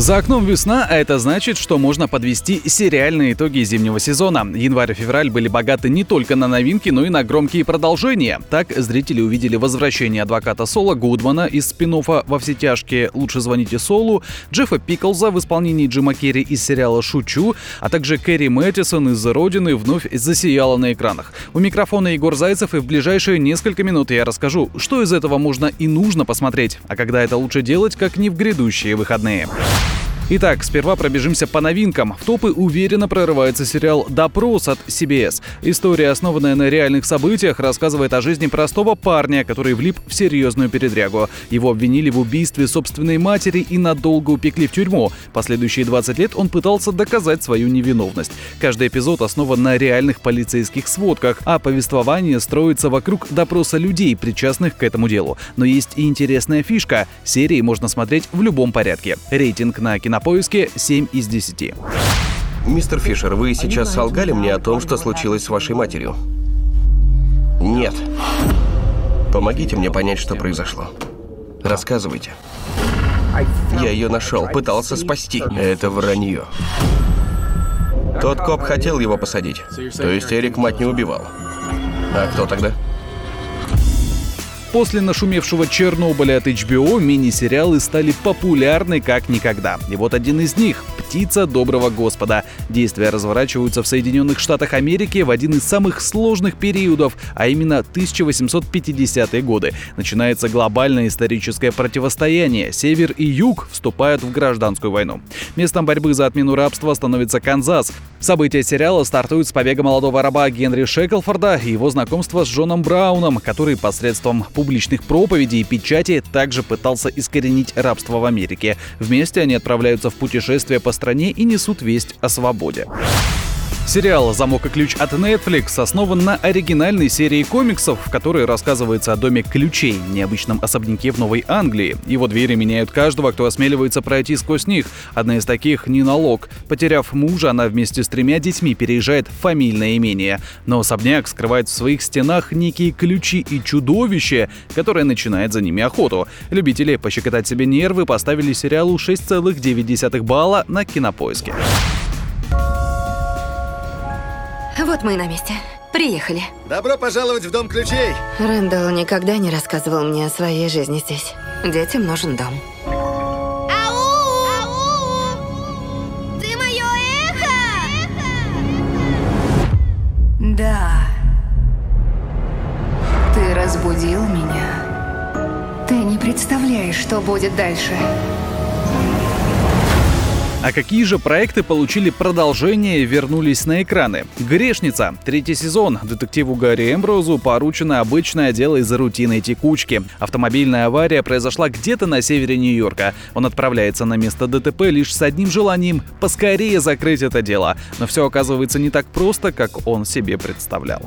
За окном весна, а это значит, что можно подвести сериальные итоги зимнего сезона. Январь и февраль были богаты не только на новинки, но и на громкие продолжения. Так, зрители увидели возвращение адвоката Сола Гудмана из спин «Во все тяжкие. Лучше звоните Солу», Джеффа Пиклза в исполнении Джима Керри из сериала «Шучу», а также Кэрри Мэттисон из «Родины» вновь засияла на экранах. У микрофона Егор Зайцев, и в ближайшие несколько минут я расскажу, что из этого можно и нужно посмотреть, а когда это лучше делать, как не в грядущие выходные. Итак, сперва пробежимся по новинкам. В топы уверенно прорывается сериал «Допрос» от CBS. История, основанная на реальных событиях, рассказывает о жизни простого парня, который влип в серьезную передрягу. Его обвинили в убийстве собственной матери и надолго упекли в тюрьму. Последующие 20 лет он пытался доказать свою невиновность. Каждый эпизод основан на реальных полицейских сводках, а повествование строится вокруг допроса людей, причастных к этому делу. Но есть и интересная фишка. Серии можно смотреть в любом порядке. Рейтинг на кино поиске 7 из 10. Мистер Фишер, вы сейчас солгали мне о том, что случилось с вашей матерью? Нет. Помогите мне понять, что произошло. Рассказывайте. Я ее нашел, пытался спасти. Это вранье. Тот коп хотел его посадить. То есть Эрик мать не убивал. А кто тогда? После нашумевшего Чернобыля от HBO мини-сериалы стали популярны как никогда. И вот один из них «Птица доброго Господа». Действия разворачиваются в Соединенных Штатах Америки в один из самых сложных периодов, а именно 1850-е годы. Начинается глобальное историческое противостояние. Север и Юг вступают в гражданскую войну. Местом борьбы за отмену рабства становится Канзас. События сериала стартуют с побега молодого раба Генри Шеклфорда и его знакомства с Джоном Брауном, который посредством публичных проповедей и печати также пытался искоренить рабство в Америке. Вместе они отправляются в путешествие по стране и несут весть о свободе. Сериал «Замок и ключ» от Netflix основан на оригинальной серии комиксов, в которой рассказывается о доме ключей, необычном особняке в Новой Англии. Его двери меняют каждого, кто осмеливается пройти сквозь них. Одна из таких — Нина Лок. Потеряв мужа, она вместе с тремя детьми переезжает в фамильное имение. Но особняк скрывает в своих стенах некие ключи и чудовище, которое начинает за ними охоту. Любители пощекотать себе нервы поставили сериалу 6,9 балла на кинопоиске. Вот мы и на месте. Приехали. Добро пожаловать в Дом ключей! Рэндалл никогда не рассказывал мне о своей жизни здесь. Детям нужен дом. Ау! Ау! Ты мое эхо! Да. Ты разбудил меня. Ты не представляешь, что будет дальше. А какие же проекты получили продолжение и вернулись на экраны? «Грешница». Третий сезон. Детективу Гарри Эмброузу поручено обычное дело из-за рутинной текучки. Автомобильная авария произошла где-то на севере Нью-Йорка. Он отправляется на место ДТП лишь с одним желанием – поскорее закрыть это дело. Но все оказывается не так просто, как он себе представлял.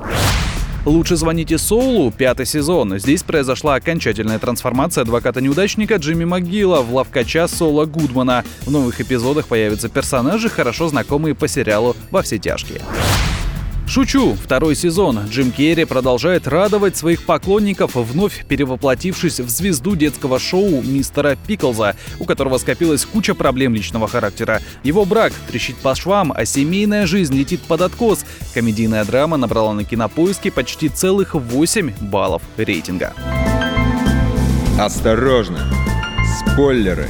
«Лучше звоните Соулу» пятый сезон. Здесь произошла окончательная трансформация адвоката-неудачника Джимми МcГилла в ловкача Сола Гудмана. В новых эпизодах появятся персонажи, хорошо знакомые по сериалу «Во все тяжкие». Шучу. Второй сезон. Джим Керри продолжает радовать своих поклонников, вновь перевоплотившись в звезду детского шоу мистера Пиклза, у которого скопилась куча проблем личного характера. Его брак трещит по швам, а семейная жизнь летит под откос. Комедийная драма набрала на кинопоиске почти целых 8 баллов рейтинга. Осторожно! Спойлеры!